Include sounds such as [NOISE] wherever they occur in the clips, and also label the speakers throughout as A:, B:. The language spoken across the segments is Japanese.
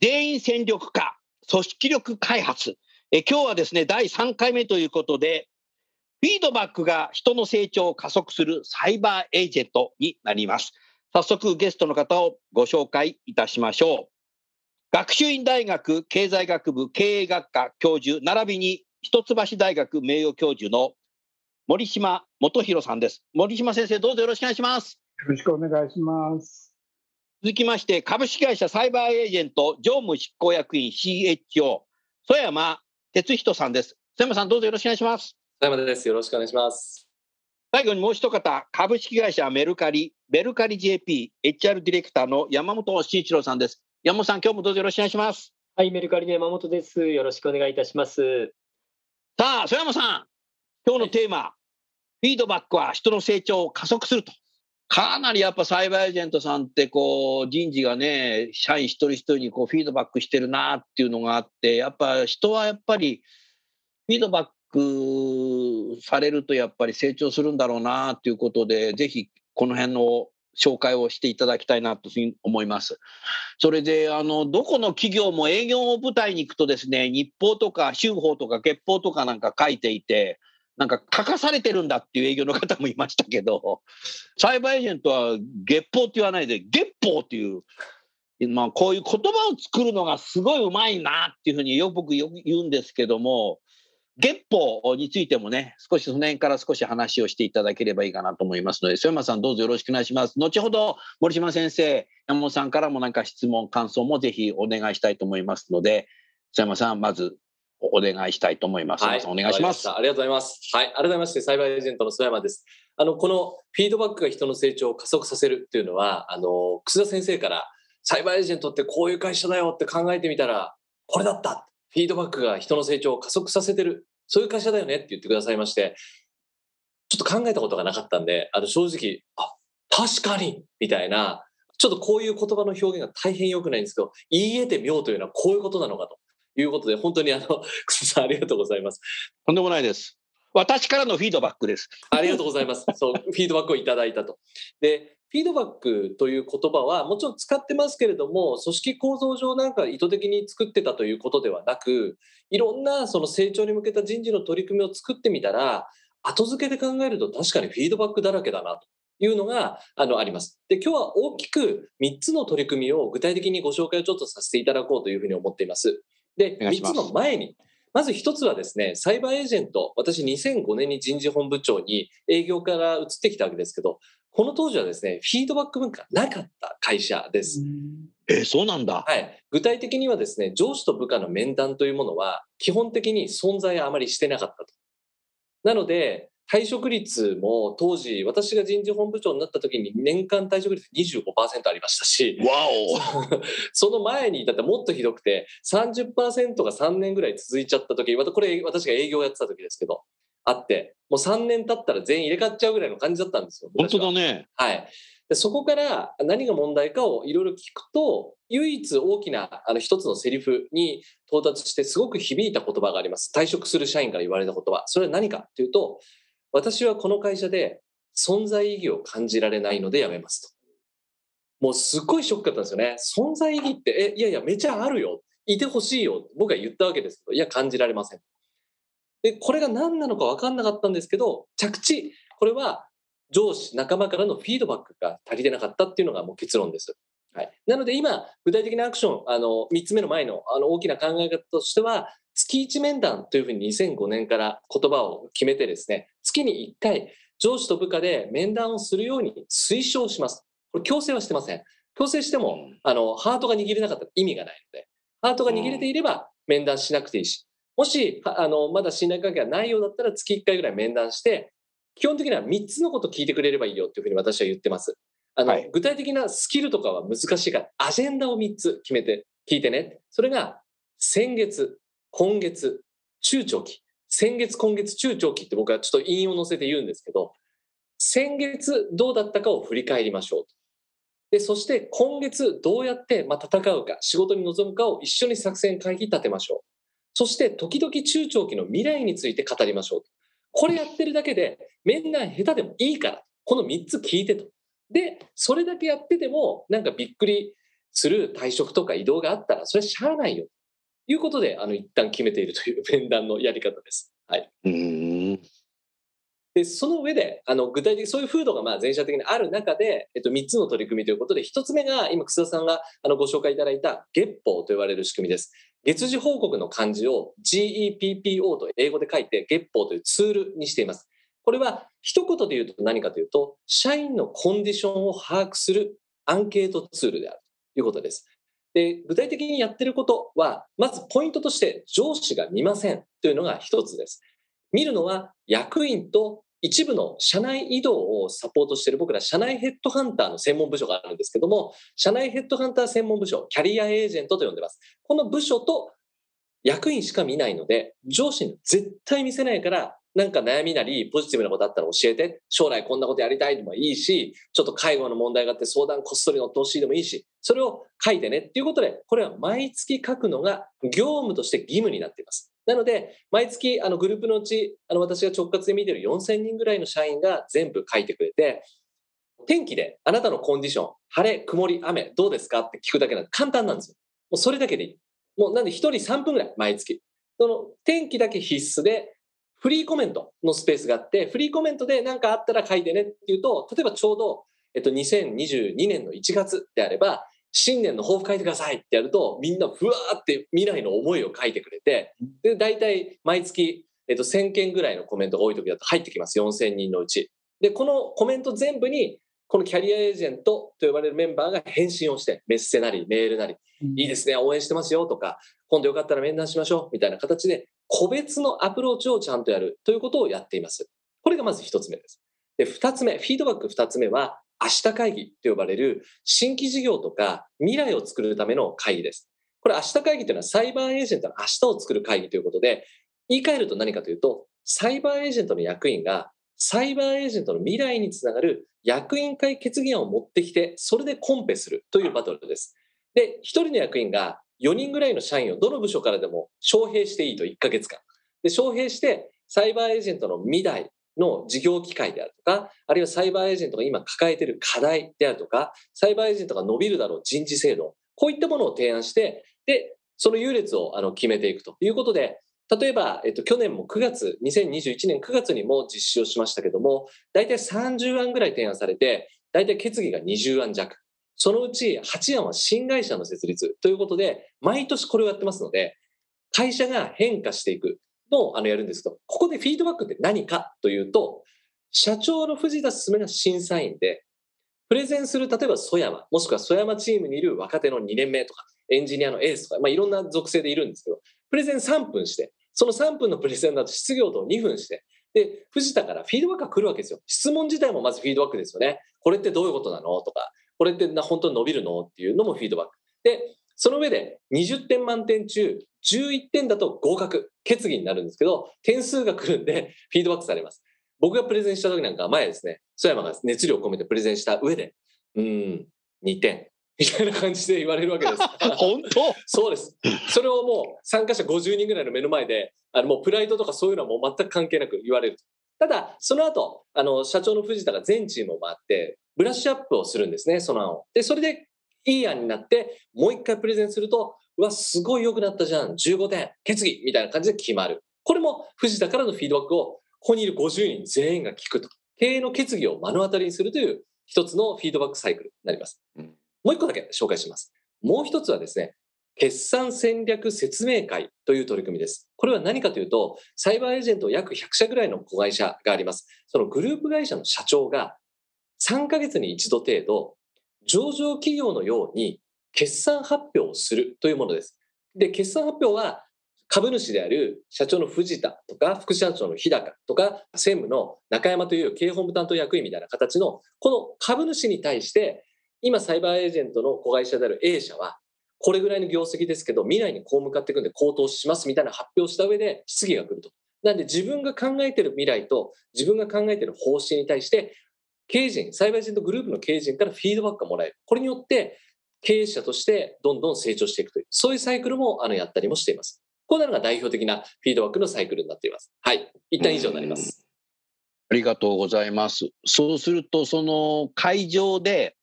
A: 全員戦力化組織力開発。え今日はですね第3回目ということでフィードバックが人の成長を加速するサイバーエージェントになります。早速ゲストの方をご紹介いたしましょう。学習院大学経済学部経営学科教授並びに一橋大学名誉教授の森島元弘さんです。森島先生どうぞよろしくお願いします。
B: よろしくお願いします。
A: 続きまして、株式会社サイバーエージェント常務執行役員 CHO、曽山哲人さんです。曽山さん、どうぞよろしくお願いします。
C: 曽山です。よろしくお願いします。
A: 最後にもう一方、株式会社メルカリ、メルカリ JP、HR ディレクターの山本慎一郎さんです。山本さん、今日もどうぞよろしくお願いします。
D: はい、メルカリの山本です。よろしくお願いいたします。
A: さあ、曽山さん、今日のテーマ、はい、フィードバックは人の成長を加速するとかなりやっぱサイバーエージェントさんってこう人事がね社員一人一人にこうフィードバックしてるなっていうのがあってやっぱ人はやっぱりフィードバックされるとやっぱり成長するんだろうなっていうことでぜひこの辺の紹介をしていただきたいなと思います。それであのどこの企業も営業を舞台に行くとですね日報とか週報とか月報とかなんか書いていてなんか書かされてるんだっていう営業の方もいましたけど、サイバーエージェントは月報って言わないで、月報っていう、まあ、こういう言葉を作るのがすごいうまいなっていうふうによく僕よく言うんですけども、月報についてもね、少しその辺から少し話をしていただければいいかなと思いますので、曽山さんどうぞよろしくお願いします。後ほど森島先生、山本さんからもなんか質問、感想もぜひお願いしたいと思いますので、曽山さん、まずお願いしたいと思います。はい、お願いします。
C: ありがとうございます。はい、改めましてサイバーエージェントの曽山です。あのこのフィードバックが人の成長を加速させるっていうのは、あの楠田先生からサイバーエージェントってこういう会社だよって考えてみたらこれだった。フィードバックが人の成長を加速させてる。そういう会社だよねって言ってくださいまして、ちょっと考えたことがなかったんで、あの正直、あ、確かにみたいな、ちょっとこういう言葉の表現が大変良くないんですけど、言い得て妙というのはこういうことなのかと。いうことで、本当にあの、[LAUGHS] 草さんありがとうございます。
A: とんでもないです。私からのフィードバックです。
C: ありがとうございます。[LAUGHS] そう、フィードバックをいただいたと。で、フィードバックという言葉はもちろん使ってますけれども、組織構造上なんか意図的に作ってたということではなく、いろんなその成長に向けた人事の取り組みを作ってみたら、後付けで考えると確かにフィードバックだらけだなと。いうのがあのあります。で、今日は大きく3つの取り組みを具体的にご紹介をちょっとさせていただこうというふうに思っています。で、3つの前に、まず1つはですね、サイバーエージェント、私2005年に人事本部長に営業から移ってきたわけですけど、この当時はですね、フィードバック文化なかった会社です。
A: えそうなんだ。
C: はい。具体的にはですね、上司と部下の面談というものは、基本的に存在あまりしてなかったと。なので、退職率も当時、私が人事本部長になった時に年間退職率25%ありましたし、
A: わ
C: お [LAUGHS] その前に、だってもっとひどくて、30%が3年ぐらい続いちゃった時、またこれ私が営業やってた時ですけど、あって、もう3年経ったら全員入れ替わっちゃうぐらいの感じだったんですよ。
A: 本当だね。
C: はい。でそこから何が問題かをいろいろ聞くと、唯一大きなあの一つのセリフに到達してすごく響いた言葉があります。退職する社員から言われた言葉。それは何かというと、私はこの会社で存在意義を感じられないので辞めますと。もうすっごいショックだったんですよね。存在意義って、え、いやいや、めちゃあるよ。いてほしいよ。僕は言ったわけですけど、いや、感じられません。で、これが何なのか分かんなかったんですけど、着地、これは上司、仲間からのフィードバックが足りてなかったっていうのがもう結論です。はい、なので今、具体的なアクション、あの3つ目の前のあの大きな考え方としては、月1面談というふうに2005年から言葉を決めてですね、月に1回、上司と部下で面談をするように推奨します。これ強制はしてません。強制しても、あの、ハートが握れなかったら意味がないので、ハートが握れていれば面談しなくていいし、もし、あの、まだ信頼関係がないようだったら月1回ぐらい面談して、基本的には3つのこと聞いてくれればいいよっていうふうに私は言ってます。あの、
A: はい
C: 具体的なスキルとかは難しいから、アジェンダを3つ決めて聞いてね。それが、先月、今月、中長期。先月、今月、中長期って僕はちょっと引用載せて言うんですけど、先月どうだったかを振り返りましょう。で、そして今月どうやってま戦うか、仕事に臨むかを一緒に作戦会議立てましょう。そして時々中長期の未来について語りましょう。これやってるだけで面談下手でもいいから、この3つ聞いてと。で、それだけやっててもなんかびっくりする退職とか移動があったら、それしゃあないよ。ということで、あの、一旦決めているという面談のやり方です。はい。
A: うーん。
C: で、その上で、あの、具体的にそういう風土がまあ全社的にある中で、えっと、3つの取り組みということで、1つ目が今、楠田さんがあのご紹介いただいた月報と言われる仕組みです。月次報告の漢字を GEPPO と英語で書いて月報というツールにしています。これは一言で言うと何かというと、社員のコンディションを把握するアンケートツールであるということです。で、具体的にやってることは、まずポイントとして上司が見ませんというのが一つです。見るのは役員と一部の社内移動をサポートしている僕ら社内ヘッドハンターの専門部署があるんですけども、社内ヘッドハンター専門部署、キャリアエージェントと呼んでます。この部署と役員しか見ないので、上司に絶対見せないから、なんか悩みなり、ポジティブなことあったら教えて、将来こんなことやりたいでもいいし、ちょっと介護の問題があって相談こっそり乗ってほしいでもいいし、それを書いてねっていうことで、これは毎月書くのが業務として義務になっています。なので、毎月あのグループのうち、あの私が直轄で見てる4000人ぐらいの社員が全部書いてくれて、天気であなたのコンディション、晴れ、曇り、雨、どうですか？って聞くだけなんで簡単なんですよ。もうそれだけでいい。もうなんで1人3分ぐらい、毎月。その天気だけ必須で、フリーコメントのスペースがあって、フリーコメントで何かあったら書いてねっていうと、例えばちょうど、えっと、2022年の1月であれば、新年の抱負書いてくださいってやると、みんなふわーって未来の思いを書いてくれて、で、大体毎月、えっと、1000件ぐらいのコメントが多い時だと入ってきます。4000人のうち。で、このコメント全部に、このキャリアエージェントと呼ばれるメンバーが返信をして、メッセなり、メールなり、いいですね、応援してますよとか、今度よかったら面談しましょうみたいな形で、個別のアプローチをちゃんとやるということをやっています。これがまず一つ目です。で、二つ目、フィードバック二つ目は、明日会議と呼ばれる新規事業とか未来を作るための会議です。これ明日会議というのはサイバーエージェントの明日を作る会議ということで、言い換えると何かというと、サイバーエージェントの役員がサイバーエージェントの未来につながる役員会決議案を持ってきて、それでコンペするというバトルです。で、一人の役員が4人ぐらいの社員をどの部署からでも招聘していいと1ヶ月間。で、招聘して、サイバーエージェントの未来の事業機会であるとか、あるいはサイバーエージェントが今抱えている課題であるとか、サイバーエージェントが伸びるだろう人事制度、こういったものを提案して、で、その優劣をあの決めていくということで、例えば、えっと、去年も9月、2021年9月にも実施をしましたけども、大体30案ぐらい提案されて、大体決議が20案弱。そのうち8案は新会社の設立ということで、毎年これをやってますので、会社が変化していくのをあのやるんですけど、ここでフィードバックって何かというと、社長の藤田進が審査員で、プレゼンする、例えば曽山、もしくは曽山チームにいる若手の2年目とか、エンジニアのエースとか、まあ、いろんな属性でいるんですけど、プレゼン3分して、その3分のプレゼンだと失業と2分して、で、藤田からフィードバックが来るわけですよ。質問自体もまずフィードバックですよね。これってどういうことなの？とか、これってな本当に伸びるの？っていうのもフィードバック。で、その上で20点満点中11点だと合格、決議になるんですけど、点数が来るんでフィードバックされます。僕がプレゼンした時なんか前ですね、曽山が熱量を込めてプレゼンした上で、うーん、2点。みたいな感じで言われるわけです。[LAUGHS]
A: 本当？
C: そうです。それをもう参加者50人ぐらいの目の前で、あのもうプライドとかそういうのはもう全く関係なく言われる。ただ、その後、あの、社長の藤田が全チームを回って、ブラッシュアップをするんですね、その案を。で、それでいい案になって、もう一回プレゼンすると、うわ、すごい良くなったじゃん、15点、決議みたいな感じで決まる。これも藤田からのフィードバックを、ここにいる50人全員が聞くと。経営の決議を目の当たりにするという一つのフィードバックサイクルになります。もう一個だけ紹介します。もう一つはですね、決算戦略説明会という取り組みです。これは何かというと、サイバーエージェント約100社ぐらいの子会社があります。そのグループ会社の社長が3ヶ月に一度程度、上場企業のように決算発表をするというものです。で、決算発表は株主である社長の藤田とか副社長の日高とか専務の中山という経営本部担当役員みたいな形のこの株主に対して今サイバーエージェントの子会社である A 社はこれぐらいの業績ですけど未来にこう向かっていくんで高騰しますみたいな発表した上で質疑が来ると。なんで自分が考えてる未来と自分が考えてる方針に対して経営陣、サイバーエージェントグループの経営陣からフィードバックがもらえる。これによって経営者としてどんどん成長していくという、そういうサイクルもあのやったりもしています。こうなのが代表的なフィードバックのサイクルになっています。はい。一旦以上になります。
A: ありがとうございます。そうすると、その会場で、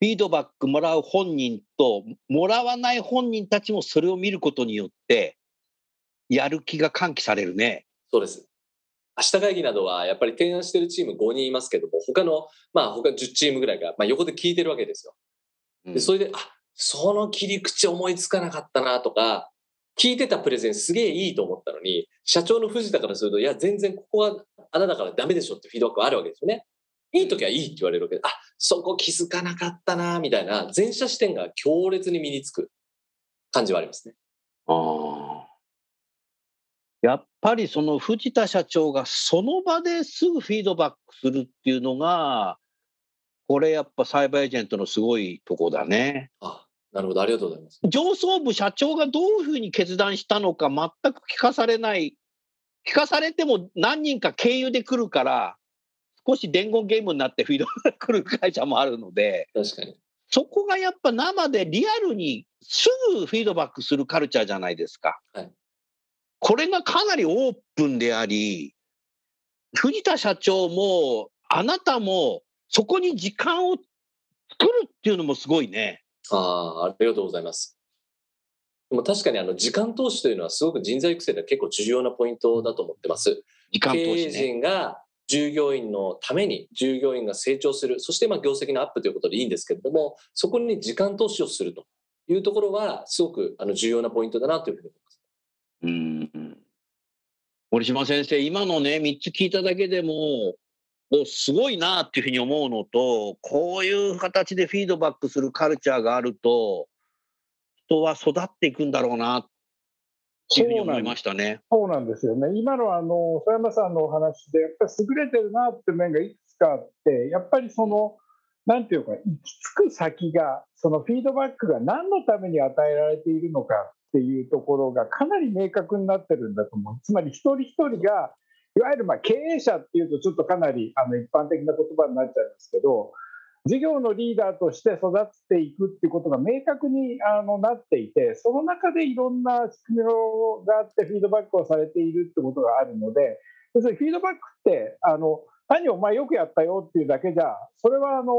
A: フィードバックもらう本人と、もらわない本人たちもそれを見ることによって、やる気が喚起されるね。
C: そうです。明日会議などはやっぱり提案しているチーム5人いますけども、他の、まあ他10チームぐらいが、まあ、横で聞いてるわけですよ。で、それで、あ、その切り口思いつかなかったなとか、聞いてたプレゼンすげえいいと思ったのに、社長の藤田からすると、いや、全然ここはあなたからダメでしょってフィードバックがあるわけですよね。いい時はいいって言われるわけで、あ、そこ気づかなかったなみたいな、全社視点が強烈に身につく感じはありますね。
A: ああやっぱりその藤田社長がその場ですぐフィードバックするっていうのが、これやっぱサイバーエージェントのすごいとこだね。
C: あ、なるほど、ありがとうございます。
A: 上層部社長がどういうふうに決断したのか全く聞かされない。聞かされても何人か経由で来るから、少し伝言ゲームになってフィードバック来る会社もあるので、
C: 確かに。
A: そこがやっぱ生でリアルにすぐフィードバックするカルチャーじゃないですか。
C: はい
A: これがかなりオープンであり、藤田社長もあなたもそこに時間を作るっていうのもすごいね。
C: ああ、ありがとうございます。でも確かにあの時間投資というのはすごく人材育成では結構重要なポイントだと思ってます。
A: 時間投
C: 経営
A: 資ね。
C: 陣が従業員のために従業員が成長する、そしてま業績のアップということでいいんですけれども、そこに時間投資をするというところはすごくあの重要なポイントだなというふうに思います。
A: うん森島先生、今のね、3つ聞いただけでも、おすごいなっていうふうに思うのと、こういう形でフィードバックするカルチャーがあると、人は育っていくんだろうなっていうふうに思いましたね。
B: そうなんですよね。今のあの、曽山さんのお話で、やっぱり優れてるなって面がいくつかあって、やっぱりその、なんていうか、行き着く先が、そのフィードバックが何のために与えられているのかっていうところがかなり明確になってるんだと思う。つまり一人一人が、いわゆるまあ経営者っていうとちょっとかなりあの一般的な言葉になっちゃいますけど、事業のリーダーとして育っていくっていうことが明確にあのなっていて、その中でいろんな仕組みがあってフィードバックをされているってことがあるので、要するにフィードバックって、あの単にお前よくやったよっていうだけじゃ、それはあの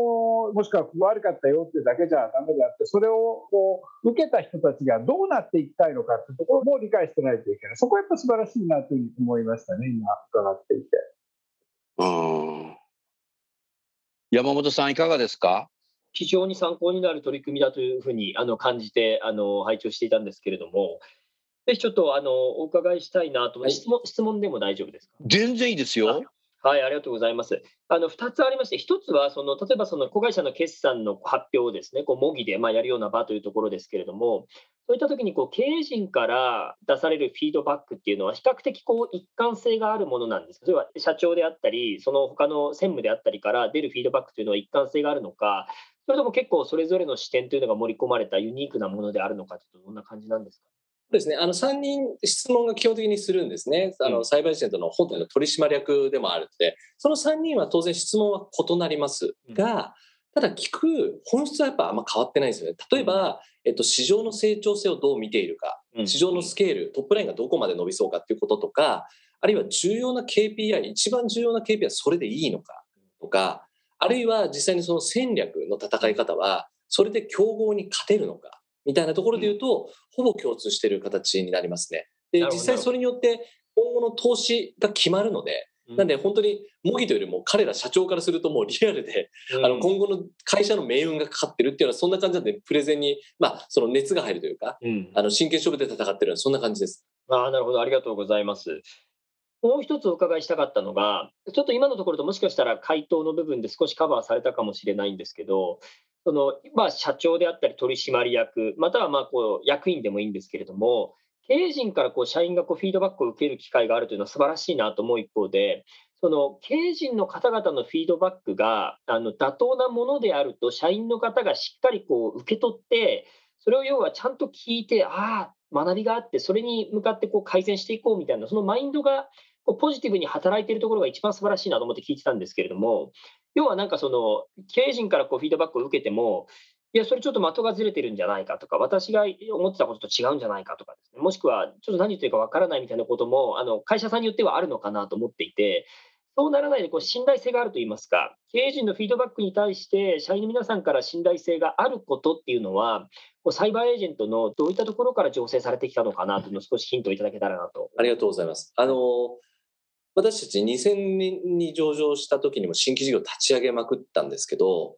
B: もしくは悪かったよっていうだけじゃダメであって、それをこう受けた人たちがどうなっていきたいのかっていうところも理解してないといけない。そこはやっぱ素晴らしいなというふうに思いましたね、今伺っていて。
A: うん山本さん、いかがですか？
D: 非常に参考になる取り組みだというふうにあの感じてあの拝聴していたんですけれども、ぜひちょっとあのお伺いしたいなと
C: はい
D: 質問質問でも大丈夫ですか？
A: 全然いいですよ。
D: はい、ありがとうございます。あの2つありまして、1つはその例えばその子会社の決算の発表をですね、こう模擬でまあやるような場というところですけれども、そういったときにこう経営陣から出されるフィードバックっていうのは、比較的こう一貫性があるものなんですか、例えば社長であったり、その他の専務であったりから出るフィードバックというのは一貫性があるのか、それとも結構それぞれの視点というのが盛り込まれたユニークなものであるのかというと、どんな感じなんですか？
C: そうですね。あの、3人質問が基本的にするんですね。あの、
D: うん
C: サイバーエージェントの本体の取締役でもあるので、その3人は当然質問は異なりますが、ただ聞く本質はやっぱあんま変わってないんですよね。例えば、えっと、市場の成長性をどう見ているか、
D: うん
C: 市場のスケール、トップラインがどこまで伸びそうかっていうこととか、あるいは重要な KPI、一番重要な KPI はそれでいいのかとか、あるいは実際にその戦略の戦い方は、それで競合に勝てるのか、みたいなところで言うと、ほぼ共通している形になりますね。で実際それによって今後の投資が決まるので、なんで本当に模擬というよりも彼ら社長からするともうリアルで、あの今後の会社の命運がかかってるっていうのはそんな感じなんでプレゼンに、まあ、その熱が入るというか、
D: うん
C: あの真剣勝負で戦ってるようなそんな感じです。
D: ああ、なるほど。ありがとうございます。もう一つお伺いしたかったのが、ちょっと今のところともしかしたら回答の部分で少しカバーされたかもしれないんですけど、そのまあ、社長であったり取締役、またはまあこう役員でもいいんですけれども、経営陣からこう社員がこうフィードバックを受ける機会があるというのは素晴らしいなと思う一方で、その経営陣の方々のフィードバックがあの妥当なものであると、社員の方がしっかりこう受け取って、それを要はちゃんと聞いて、ああ、学びがあって、それに向かってこう改善していこうみたいな、そのマインドがこうポジティブに働いているところが一番素晴らしいなと思って聞いてたんですけれども、要はなんかその経営陣からこうフィードバックを受けても、いや、それちょっと的がずれてるんじゃないかとか、私が思ってたことと違うんじゃないかとかですね、もしくはちょっと何言ってるかわからないみたいなことも、あの会社さんによってはあるのかなと思っていて、そうならないでこう信頼性があるといいますか、経営陣のフィードバックに対して、社員の皆さんから信頼性があることっていうのは、こうサイバーエージェントのどういったところから醸成されてきたのかなというのを少しヒントいただけたらなと。
C: ありがとうございます。あの私たち2000年に上場した時にも新規事業立ち上げまくったんですけど、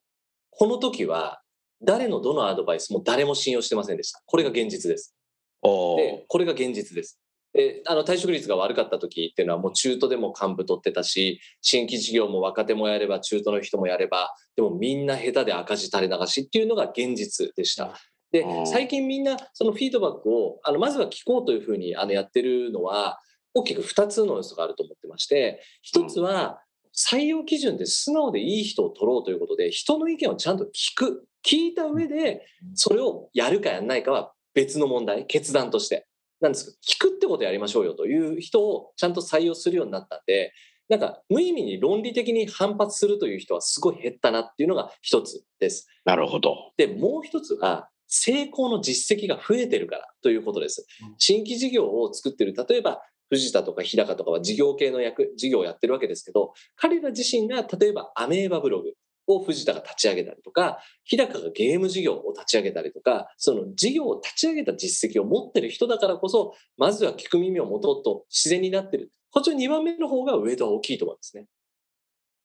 C: この時は誰のどのアドバイスも誰も信用してませんでした。これが現実です。で、これが現実です。で、あの退職率が悪かった時っていうのはもう中途でも幹部取ってたし、新規事業も若手もやれば中途の人もやれば、でもみんな下手で赤字垂れ流しっていうのが現実でした。で
A: うん、
C: 最近みんなそのフィードバックを、あの、まずは聞こうというふうにあのやってるのは、大きく2つの要素があると思ってまして、1つは採用基準で素直でいい人を取ろうということで、人の意見をちゃんと聞く。聞いた上で、それをやるかやらないかは別の問題、決断として。なんですけど、聞くってことをやりましょうよという人をちゃんと採用するようになったんで、なんか無意味に論理的に反発するという人はすごい減ったなっていうのが一つです。
A: なるほど。
C: で、もう一つは、成功の実績が増えてるからということです。新規事業を作ってる、例えば、藤田とか日高とかは事業系の役、事業をやってるわけですけど、彼ら自身が例えばアメーバブログを藤田が立ち上げたりとか、日高がゲーム事業を立ち上げたりとか、その事業を立ち上げた実績を持ってる人だからこそ、まずは聞く耳を持とうと自然になってる。こっちの2番目の方がウェイトは大きいと思うんですね。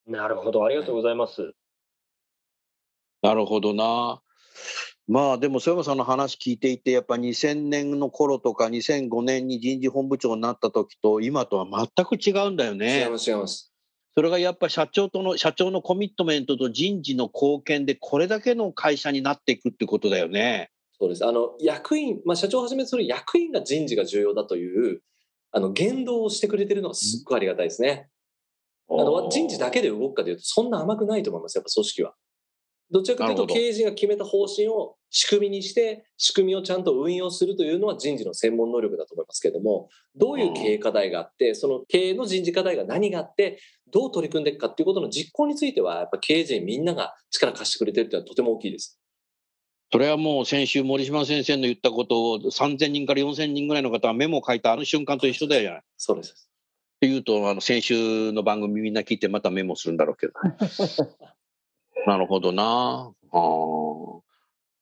D: なるほど、ありがとうございます。
A: なるほどな。まあでも、曽山さんの話聞いていて、やっぱ2000年の頃とか2005年に人事本部長になった時と今とは全く違うんだよ
C: 違い
A: ね。
C: ます、違います。
A: それがやっぱ社長との、社長のコミットメントと人事の貢献でこれだけの会社になっていくってことだよね。
C: そうです。あの、役員、まあ、社長をはじめとする役員が人事が重要だという、あの、言動をしてくれてるのがすっごいありがたいですね。あの、人事だけで動くかというと、そんな甘くないと思います、やっぱ組織は。どちらかというと、経営陣が決めた方針を仕組みにして、仕組みをちゃんと運用するというのは人事の専門能力だと思いますけれども、どういう経営課題があって、その経営の人事課題が何があって、どう取り組んでいくかっていうことの実行については、やっぱ経営陣みんなが力貸してくれてるっていうのはとても大きいです。
A: それはもう先週森島先生の言ったことを3000人から4000人ぐらいの方がメモを書いたあの瞬間と一緒だよじゃない。っ
C: そうです。
A: ていうと、あの先週の番組みんな聞いてまたメモするんだろうけど。[LAUGHS] なるほどな。あー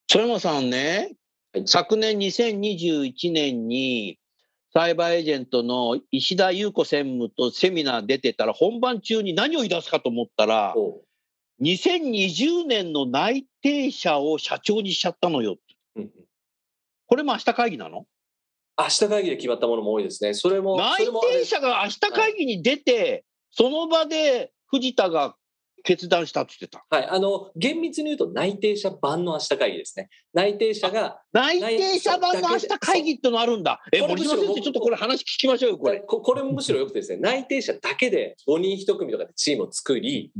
A: 曽山さんね、
C: はい
A: 昨年2021年にサイバーエージェントの石田優子専務とセミナー出てたら本番中に何を言い出すかと思ったら
C: おう
A: 2020年の内定者を社長にしちゃったのよ。
C: うんうん
A: これも明日会議なの？
C: 明日会議で決まったものも多いですね。それも、そ
A: 内定者が明日会議に出て、その場で藤田が決断したって言ってた。
C: はい、あの、厳密に言うと内定者版の明日会議ですね。内定者が、
A: 内定者版の明日会議ってのあるんだ。え、
C: これ
A: 森島先生、ちょっとこれ話聞きましょうよ、これ。
C: これもむしろよくてですね、内定者だけで5人1組とかでチームを作り、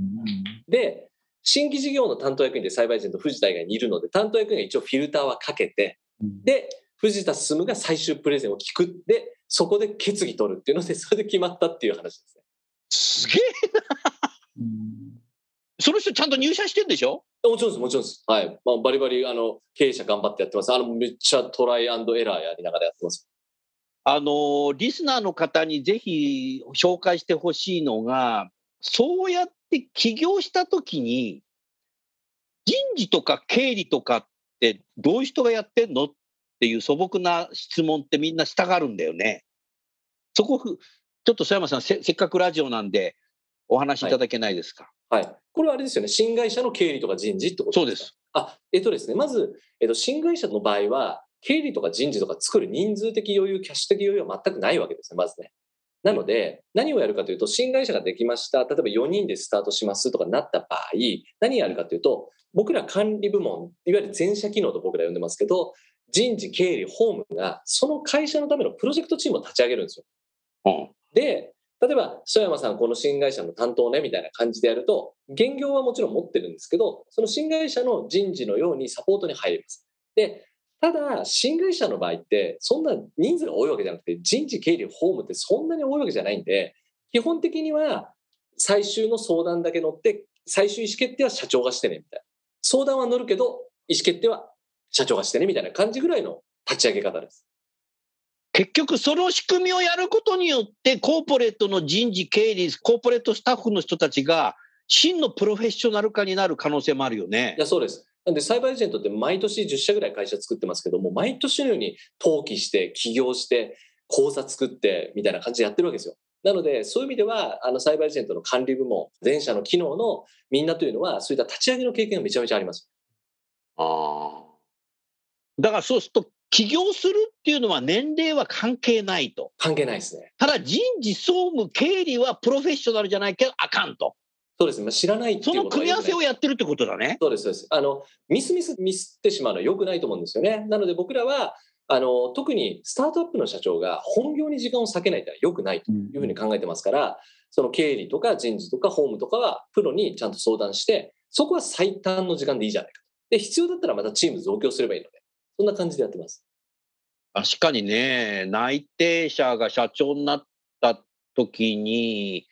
C: で、新規事業の担当役員でサイバーエージェント藤田以外にいるので、担当役員が一応フィルターはかけて、で、藤田進が最終プレゼンを聞く。で、そこで決議取るっていうので、それで決まったっていう話ですね。
A: すげえな。その人ちゃんと入社してんでしょ？
C: もちろんです、もちろんです。はい。まあ、バリバリ、あの、経営者頑張ってやってます。あの、めっちゃトライアンドエラーやりながらやってます。
A: あの、リスナーの方にぜひ紹介してほしいのが、そうやって起業したときに、人事とか経理とかってどういう人がやってんのっていう素朴な質問ってみんなしたがるんだよね。そこふ、ちょっと曽山さんせ、せっかくラジオなんで、お話しいただけないですか？
C: はい。これはあれですよね。新会社の経理とか人事ってこと
A: そうです。
C: あ、えっとですね。まず、えっと、新会社の場合は、経理とか人事とか作る人数的余裕、キャッシュ的余裕は全くないわけですね、まずね。なので、何をやるかというと、新会社ができました。例えば4人でスタートしますとかなった場合、何やるかというと、僕ら管理部門、いわゆる全社機能と僕ら呼んでますけど、人事、経理、法務が、その会社のためのプロジェクトチームを立ち上げるんですよ。
A: うん。
C: で、例えば、曽山さん、この新会社の担当ね、みたいな感じでやると、現業はもちろん持ってるんですけど、その新会社の人事のようにサポートに入ります。で、ただ、新会社の場合って、そんな人数が多いわけじゃなくて、人事、経理、法務ってそんなに多いわけじゃないんで、基本的には最終の相談だけ乗って、最終意思決定は社長がしてね、みたいな。相談は乗るけど、意思決定は社長がしてね、みたいな感じぐらいの立ち上げ方です。
A: 結局、その仕組みをやることによって、コーポレートの人事、経理、コーポレートスタッフの人たちが、真のプロフェッショナル化になる可能性もあるよね
C: い。や、そうです。なんで、サイバーエージェントって毎年10社ぐらい会社作ってますけども、毎年のように登記して、起業して、口座作って、みたいな感じでやってるわけですよ。なので、そういう意味では、あの、サイバーエージェントの管理部門、全社の機能のみんなというのは、そういった立ち上げの経験がめちゃめちゃあります。
A: ああ。だからそうすると、起業するっていうのは年齢は関係ないと。
C: 関係ないですね。
A: ただ人事、総務、経理はプロフェッショナルじゃないけどあかんと。
C: そうですね。まあ知らないって
A: そ
C: いうことが
A: の組み合わせをやってるってことだね。
C: そうです、そうです。あの、ミスミスミスってしまうのは良くないと思うんですよね。なので僕らは、あの、特にスタートアップの社長が本業に時間を割けないってのは良くないというふうに考えてますから、その経理とか人事とか法務とかはプロにちゃんと相談して、そこは最短の時間でいいじゃないかと。で、必要だったらまたチーム増強すればいいので、そんな感じでやってます。
A: 確かにね、内定者が社長になった時に、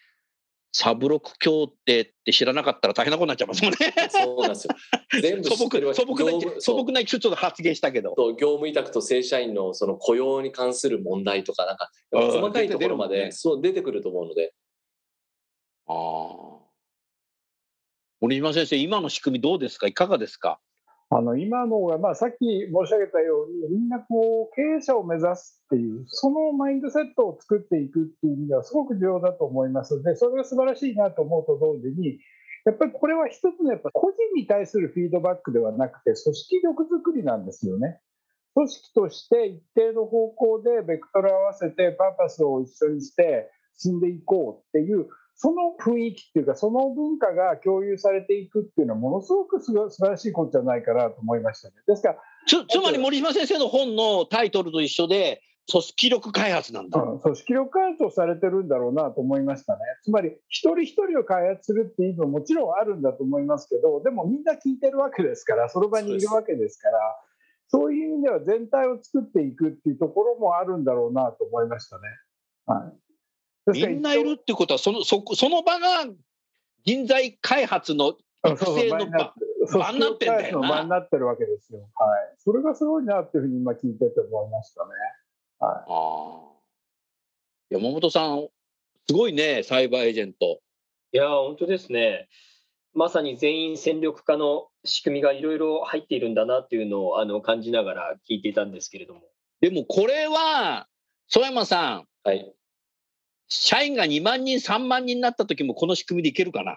A: サブロク協定って知らなかったら大変なことになっちゃいますもんね。
C: そうなんですよ。[LAUGHS] 全部知
A: 素朴素朴な素朴なちょっと発言したけど。
C: そう業務委託と正社員のその雇用に関する問題とか、なんか、
A: うん
C: 細かいところまで、
A: ね
C: そう出てくると思うので、
A: ああ。森島先生、今の仕組みどうですか？いかがですか？
B: あの今のが、まあ、さっき申し上げたように、みんなこう経営者を目指すっていう、そのマインドセットを作っていくっていう意味では、すごく重要だと思いますので、それが素晴らしいなと思うと同時に、やっぱりこれは一つのやっぱ個人に対するフィードバックではなくて、組織力作りなんですよね。組織として一定の方向でベクトル合わせて、パーパスを一緒にして進んでいこうっていう、その雰囲気っていうか、その文化が共有されていくっていうのは、ものすごくすご素晴らしいことじゃないかなと思いましたね。ですから、
A: つつまり森島先生の本のタイトルと一緒で、組織力開発なんだ。
B: うん組織力開発をされてるんだろうなと思いましたね。つまり、一人一人を開発するっていう意味ももちろんあるんだと思いますけど、でもみんな聞いてるわけですから、その場にいるわけですから、そういう意味では全体を作っていくっていうところもあるんだろうなと思いましたね。はい。
A: みんないるってことは、そのそこその場が人材開発の育成の
B: 場になっ
A: 場
B: てなってるわけですよ。はい。それがすごいなっていうふうに今聞いてて思いましたね。
A: ああ。山本さん、すごいね、サイバーエージェント。
D: いやー、本当ですね。まさに全員戦力化の仕組みがいろいろ入っているんだなっていうのをあの感じながら聞いていたんですけれども。
A: でもこれは、曽山さん、
C: はい。
A: 社員が2万人、3万人になった時もこの仕組みでいけるかな？い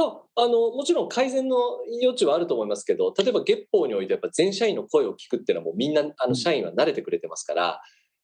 C: や、あの、もちろん改善の余地はあると思いますけど、例えば月報においてやっぱ全社員の声を聞くっていうのはもうみんな、あの、社員は慣れてくれてますから、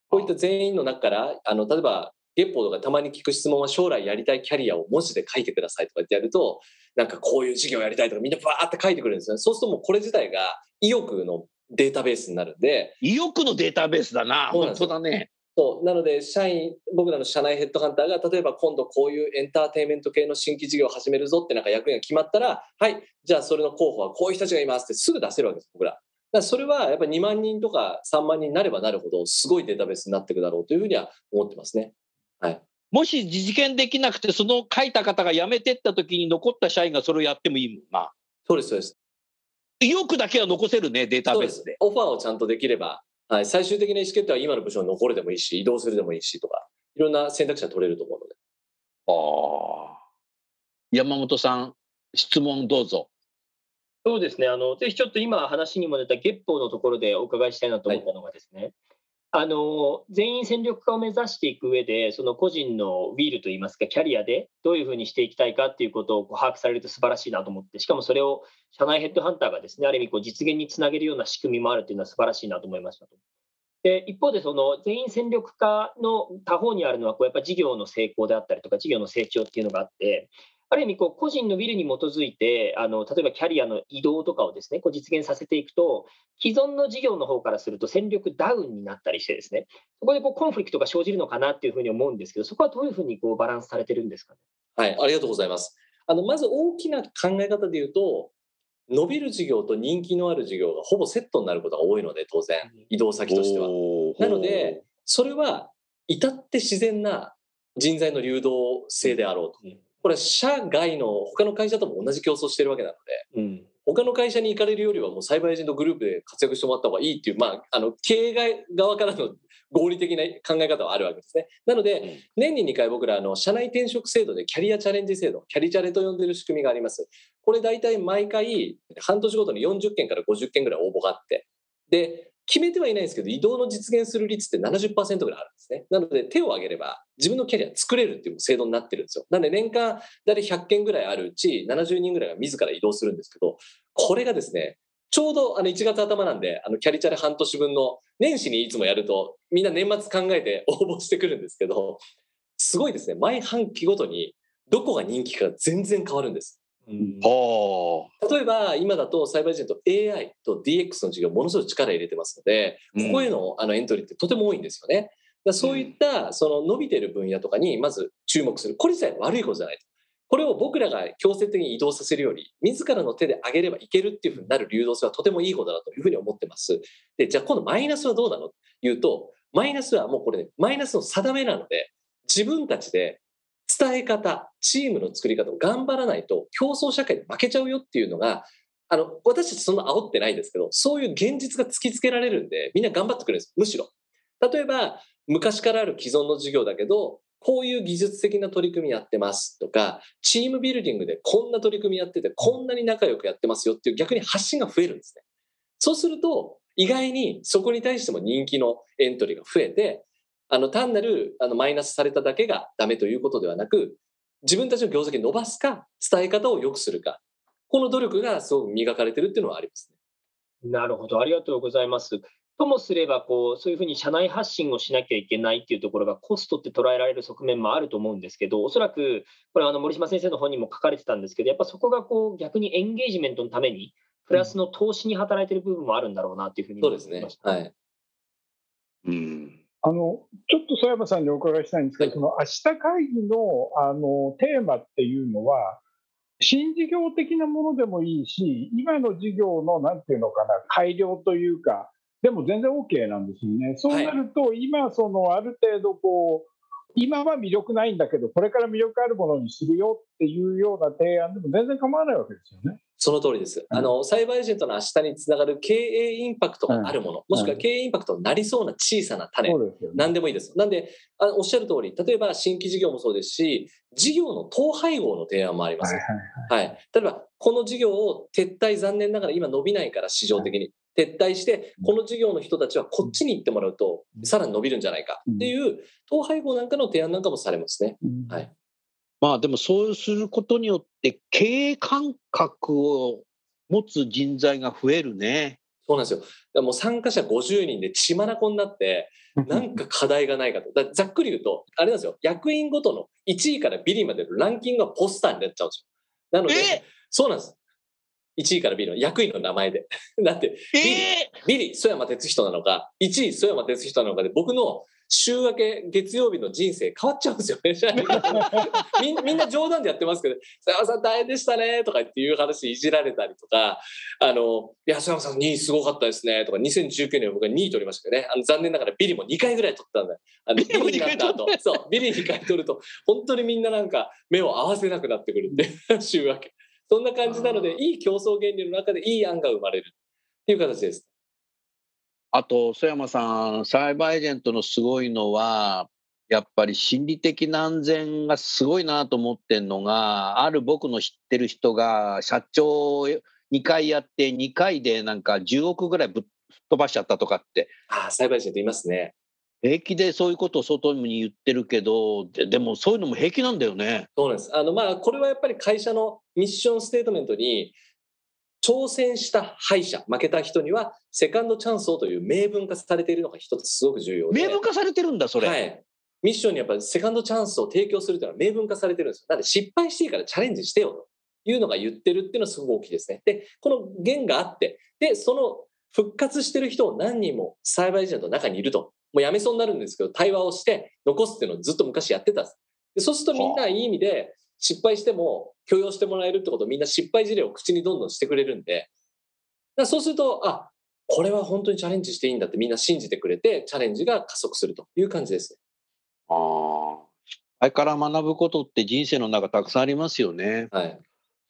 C: こういった全員の中から、あの、例えば月報とかたまに聞く質問は将来やりたいキャリアを文字で書いてくださいとかってやると、なんかこういう事業やりたいとかみんなバーって書いてくれるんですよね。そうするともうこれ自体が意欲のデータベースになるんで、
A: 意欲のデータベースだな。本当だね。
C: そう。なので、社員、僕らの社内ヘッドハンターが、例えば今度こういうエンターテインメント系の新規事業を始めるぞってなんか役員が決まったら、はい、じゃあそれの候補はこういう人たちがいますってすぐ出せるわけです、僕ら。だからそれはやっぱり2万人とか3万人になればなるほど、すごいデータベースになっていくだろうというふうには思ってますね。はい。
A: もし実現できなくて、その書いた方が辞めてった時に残った社員がそれをやってもいいもんな。
C: そうです、そうです。
A: 意欲だけは残せるね、データベースで。。
C: オファーをちゃんとできれば、はい、最終的な意思決定は今の部署に残るでもいいし、移動するでもいいしとか、いろんな選択肢が取れると思うので。
A: ああ。山本さん、質問どうぞ。
D: そうですね。あの、ぜひちょっと今話にも出た月報のところでお伺いしたいなと思ったのがですね、あの全員戦力化を目指していく上で、その個人のウィールといいますか、キャリアでどういうふうにしていきたいかっていうことをこう把握されると素晴らしいなと思って、しかもそれを社内ヘッドハンターがですね、ある意味こう実現につなげるような仕組みもあるっていうのは素晴らしいなと思いましたと。で一方で、その全員戦力化の他方にあるのは、こうやっぱ事業の成功であったりとか、事業の成長っていうのがあって、ある意味こう、個人のウィルに基づいてあの、例えばキャリアの移動とかをですねこう実現させていくと、既存の事業の方からすると戦力ダウンになったりして、ですねそこでこうコンフリクトが生じるのかなっていうふうに思うんですけど、そこはどういうふうにこうバランスされてるんですかね？
C: はい、ありがとうございます。あのまず大きな考え方で言うと、伸びる事業と人気のある事業がほぼセットになることが多いので、当然、移動先としては。なので、それは至って自然な人材の流動性であろうと。これ社外の他の会社とも同じ競争してるわけなので、うん、他の会社に行かれるよりはもうサイバーエージェントグループで活躍してもらった方がいいっていう、まあ、あの経営側からの合理的な考え方はあるわけですね。なので、うん、年に2回僕らあの社内転職制度でキャリアチャレンジ制度、キャリチャレと呼んでる仕組みがあります。これ大体毎回半年ごとに40件から50件ぐらい応募があって、で、決めてはいないですけど、移動の実現する率って70%ぐらいあるんですね。なので、手を挙げれば自分のキャリア作れるっていう制度になってるんですよ。なので、年間大体100件ぐらいあるうち、70人ぐらいが自ら移動するんですけど、これがですね、ちょうどあの1月頭なんで、あのキャリチャレ半年分の年始にいつもやると、みんな年末考えて [LAUGHS] 応募してくるんですけど、すごいですね、毎半期ごとにどこが人気か全然変わるんです。うん、例えば今だとサイバーエージェント AI と DX の事業ものすごい力入れてますのでここへのあのエントリーってとても多いんですよね。だそういったその伸びてる分野とかにまず注目する。これ自体悪いことじゃないこれを僕らが強制的に移動させるより自らの手で上げればいけるっていうふうになる流動性はとてもいいことだというふうに思ってます。でじゃあ今度マイナスはどうなの？というとマイナスはもうこれねマイナスの定めなので自分たちで伝え方、チームの作り方を頑張らないと競争社会で負けちゃうよっていうのが、あの、私たちそんな煽ってないんですけど、そういう現実が突きつけられるんで、みんな頑張ってくれるんです。むしろ。例えば、昔からある既存の事業だけど、こういう技術的な取り組みやってますとか、チームビルディングでこんな取り組みやってて、こんなに仲良くやってますよっていう逆に発信が増えるんですね。そうすると、意外にそこに対しても人気のエントリーが増えて、あの単なるあのマイナスされただけがダメということではなく、自分たちの業績を伸ばすか、伝え方を良くするか、この努力がすごく磨かれてるっていうのはあります
D: ね。なるほど、ありがとうございます。ともすればこう、そういうふうに社内発信をしなきゃいけないっていうところがコストって捉えられる側面もあると思うんですけど、おそらく、これあの森島先生の本にも書かれてたんですけど、やっぱそこがこう逆にエンゲージメントのために、プラスの投資に働いてる部分もあるんだろうなっていうふうに
C: 思いました。そうですね。はい。
B: うんあのちょっと曽山さんにお伺いしたいんですけど、はい、その明日会議のあのテーマっていうのは、新事業的なものでもいいし、今の事業のなんていうのかな、改良というか、でも全然 OK なんですよね。そうなると、今、そのある程度こう、今は魅力ないんだけど、これから魅力あるものにするよっていうような提案でも全然構わないわけですよね。
C: その通りです。あの、サイバーエージェントの明日につながる経営インパクトがあるもの、もしくは経営インパクトになりそうな小さな種、何でもいいです。なんで、あおっしゃる通り、例えば新規事業もそうですし、事業の統廃合の提案もあります。はい、例えば、この事業を撤退、残念ながら今伸びないから、市場的に。撤退して、この事業の人たちはこっちに行ってもらうと、さらに伸びるんじゃないかっていう、統廃合なんかの提案なんかもされますね。はい。
A: まあでもそうすることによって経営感覚を持つ人材が増えるね。
C: そうなんですよ。もう参加者50人で血眼になって、なんか課題がないかと。だざっくり言うと、あれなんですよ。役員ごとの1位からビリまでのランキングがポスターになっちゃうんですよ。なので、そうなんです。1位からビリの役員の名前で。[LAUGHS] だって、ビリ、えー、ビリ、曽山哲人なのか、1位、曽山哲人なのかで、僕の週明け月曜日の人生変わっちゃうんですよね。[LAUGHS] みみんな冗談でやってますけど、佐山さん大変でしたねとかっていう話いじられたりとか、あの、いや、佐山さん2位すごかったですねとか、2019年僕は2位取りましたけどね、あの残念ながらビリも2回ぐらい取ったんだよ。あのビリになった後、そう、ビリ2回取ると、本当にみんななんか目を合わせなくなってくるんで、[LAUGHS] 週明け。そんな感じなので、いい競争原理の中でいい案が生まれるっていう形です。
A: あと、曽山さん、サイバーエージェントのすごいのは、やっぱり心理的な安全がすごいなと思ってんのが、ある僕の知ってる人が社長2回やって2回でなんか10億ぐらいぶ飛ばしちゃったとかって、
C: ああ、裁判員といますね。
A: 平気でそういうことを外に言ってるけど、ででもそういうのも平気なんだよね。
C: そうなんです。あの、まあ、これはやっぱり会社のミッションステートメントに、挑戦した敗者、負けた人には、セカンドチャンスをという明文化されているのが一つすごく重要で。
A: 明文化されてるんだ、それ。
C: はい。ミッションにやっぱりセカンドチャンスを提供するというのは明文化されてるんですよ。なので失敗していいからチャレンジしてよというのが言ってるっていうのはすごく大きいですね。で、この言があって、で、その復活してる人を何人もサイバーエージェントの中にいると。もうやめそうになるんですけど、対話をして残すっていうのをずっと昔やってたんです。でそうするとみんないい意味で失敗しても許容してもらえるってことをみんな失敗事例を口にどんどんしてくれるんで、だそうすると、あ、これは本当にチャレンジしていいんだってみんな信じてくれて、チャレンジが加速するという感じですね。
A: ああ。失敗から学ぶことって人生の中たくさんありますよね。
C: はい。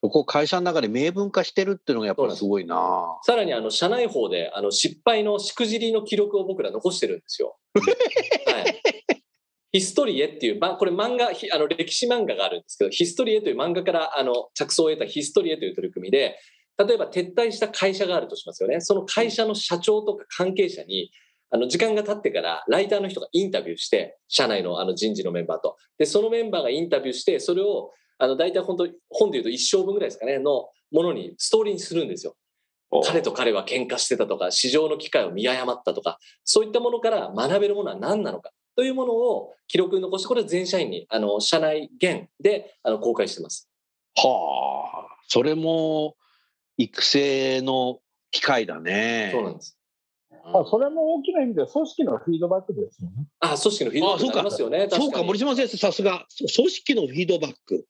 A: そこを会社の中で明文化してるっていうのがやっぱりすごいな。
C: さらにあの社内法であの失敗のしくじりの記録を僕ら残してるんですよ。[LAUGHS] はい、ヒストリエっていう、ま、これ漫画ひあの歴史漫画があるんですけどヒストリエという漫画からあの着想を得たヒストリエという取り組みで例えば撤退した会社があるとしますよね。その会社の社長とか関係者にあの時間が経ってからライターの人がインタビューして社内のあの人事のメンバーと。でそのメンバーがインタビューしてそれをあの大体本当本でいうと一生分ぐらいですかねのものにストーリーにするんですよ。彼と彼は喧嘩してたとか、市場の機会を見誤ったとか、そういったものから学べるものは何なのかというものを記録に残して、これは全社員に、あの、社内限であの公開してます。
A: はあ。それも育成の機会だね。
C: そうなんです。
B: まあ、それも大きな意味で組織のフィードバックですよね。
C: あ、組織のフィードバックになりますよね。
A: そうか、森島先生、さすが。組織のフィードバック。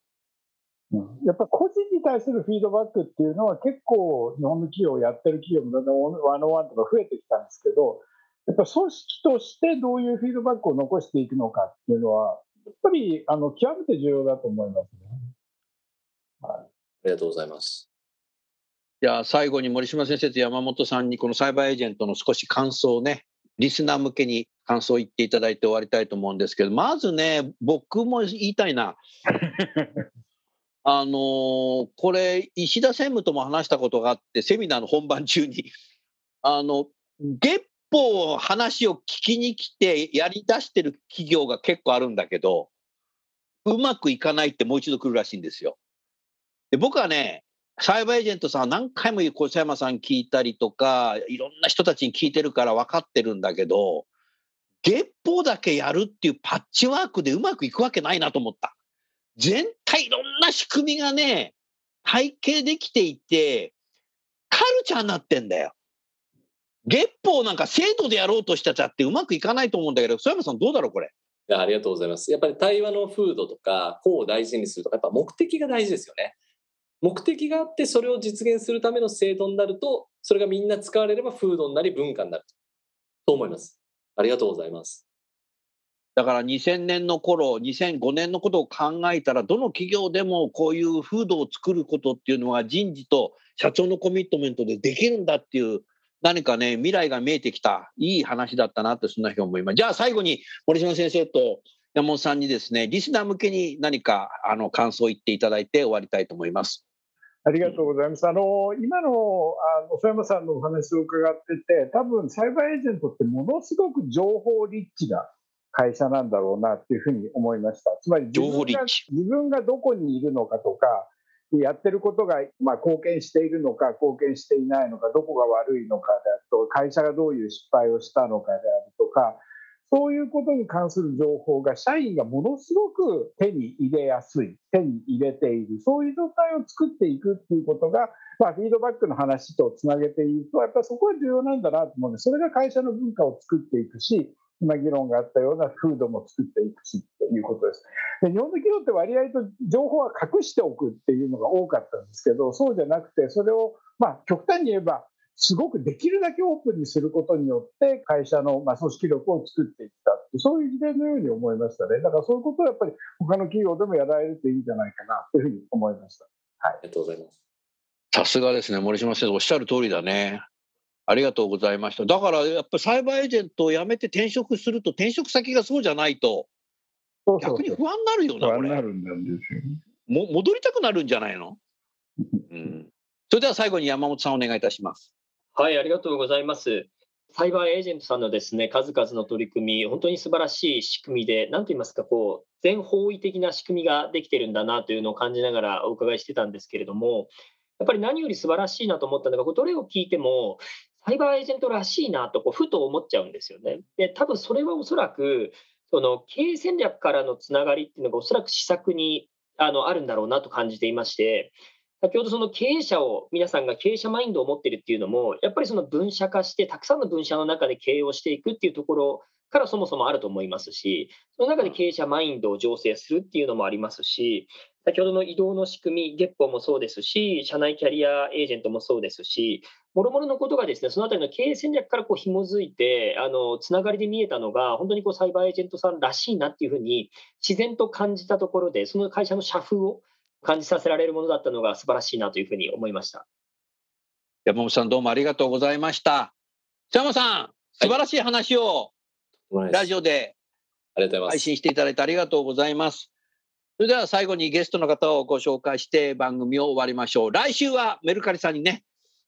B: うんやっぱり個人に対するフィードバックっていうのは結構日本の企業やってる企業もだんだんワンオンワンとか増えてきたんですけど、やっぱ組織としてどういうフィードバックを残していくのかっていうのは、やっぱりあの極めて重要だと思いますね。
C: ありがとうございます。
A: じゃあ最後に森島先生と山本さんにこのサイバーエージェントの少し感想をね、リスナー向けに感想を言っていただいて終わりたいと思うんですけど、まずね、僕も言いたいな。[LAUGHS] あのーこれ、石田専務とも話したことがあって、セミナーの本番中に、あの、月報話を聞きに来てやり出してる企業が結構あるんだけど、うまくいかないってもう一度来るらしいんですよ。で僕はね、サイバーエージェントさん何回も小山さん聞いたりとか、いろんな人たちに聞いてるから分かってるんだけど、月報だけやるっていうパッチワークでうまくいくわけないなと思った。全体いろんな仕組みがね、体系できていて、カルチャーになってんだよ。月報なんか制度でやろうとしたちゃってうまくいかないと思うんだけど、小山さんどうだろうこれ？
C: いやありがとうございます。やっぱり対話の風土とか、個を大事にするとか、やっぱ目的が大事ですよね。目的があって、それを実現するための制度になると、それがみんな使われれば風土になり文化になると。と思います。ありがとうございます。
A: だから2000年の頃、2005年のことを考えたら、どの企業でもこういう風土を作ることっていうのは人事と社長のコミットメントでできるんだっていう、何かね、未来が見えてきた、いい話だったなって、そんなふうに思います。じゃあ最後に森島先生と山本さんにですね、リスナー向けに何かあの感想を言っていただいて終わりたいと思います。
B: ありがとうございます。あの今のあの曽山さんのお話を伺ってて、多分サイバーエージェントってものすごく情報リッチな会社なんだろうなっていうふうに思いました。つまり自
A: 情報
B: 分が自分がどこにいるのかとか、やってることが、まあ、貢献しているのか、貢献していないのか、どこが悪いのかであると、会社がどういう失敗をしたのかであるとか、そういうことに関する情報が社員がものすごく手に入れやすい、手に入れている、そういう状態を作っていくっていうことが、まあ、フィードバックの話とつなげていると、やっぱりそこが重要なんだなと思うんで、それが会社の文化を作っていくし、今議論があったような風土も作っていくしということです。で日本の企業って割合と情報は隠しておくっていうのが多かったんですけど、そうじゃなくて、それを、まあ、極端に言えば、すごくできるだけオープンにすることによって、会社の、まあ、組織力を作っていったって、そういう事例のように思いましたね。だからそういうことをやっぱり他の企業でもやられるといいんじゃないかなというふうに思いました。
C: はいありがとうございます。
A: さすがですね、森島先生、おっしゃる通りだね。ありがとうございました。だからやっぱりサイバーエージェントを辞めて転職すると、転職先がそうじゃないと、逆に不安になるよな、これ。
B: 不安になるんですよね。
A: も戻りたくなるんじゃないの、うん、それでは最後に山本さんお願いいたします。
D: はい、ありがとうございます。サイバーエージェントさんのですね、数々の取り組み、本当に素晴らしい仕組みで、なんと言いますか、こう、全方位的な仕組みができてるんだなというのを感じながらお伺いしてたんですけれども、やっぱり何より素晴らしいなと思ったのが、どれを聞いても、サイバーエージェントらしいなとこうふと思っちゃうんですよね。で、多分それはおそらく、その経営戦略からのつながりっていうのがおそらく施策にあのあるんだろうなと感じていまして、先ほどその経営者を、皆さんが経営者マインドを持ってるっていうのも、やっぱりその分社化して、たくさんの分社の中で経営をしていくっていうところからそもそもあると思いますし、その中で経営者マインドを醸成するっていうのもありますし、先ほどの移動の仕組み、月報もそうですし、社内キャリアエージェントもそうですし、もろもろのことがですね、そのあたりの経営戦略からこう紐づいて、あの、つながりで見えたのが、本当にこうサイバーエージェントさんらしいなっていうふうに自然と感じたところで、その会社の社風を感じさせられるものだったのが素晴らしいなというふうに思いました。
A: 山本さんどうもありがとうございました。山本さん、素晴らしい話をラジオで配信していただいてありがとうございます。それでは最後にゲストの方をご紹介して番組を終わりましょう。来週はメルカリさんにね、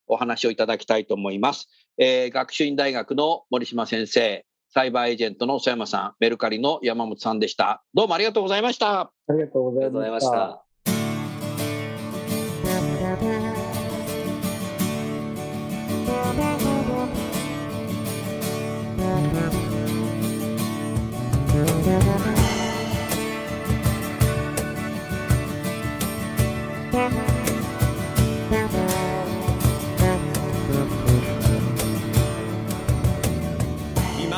A: お話をいただきたいと思います。えー、学習院大学の森島先生、サイバーエージェントの曽山さん、メルカリの山本さんでした。どうもありがとうございました。
B: ありがとうございました。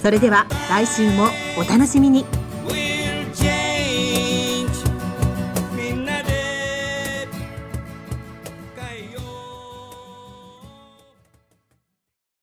E: それでは来週もお楽しみに。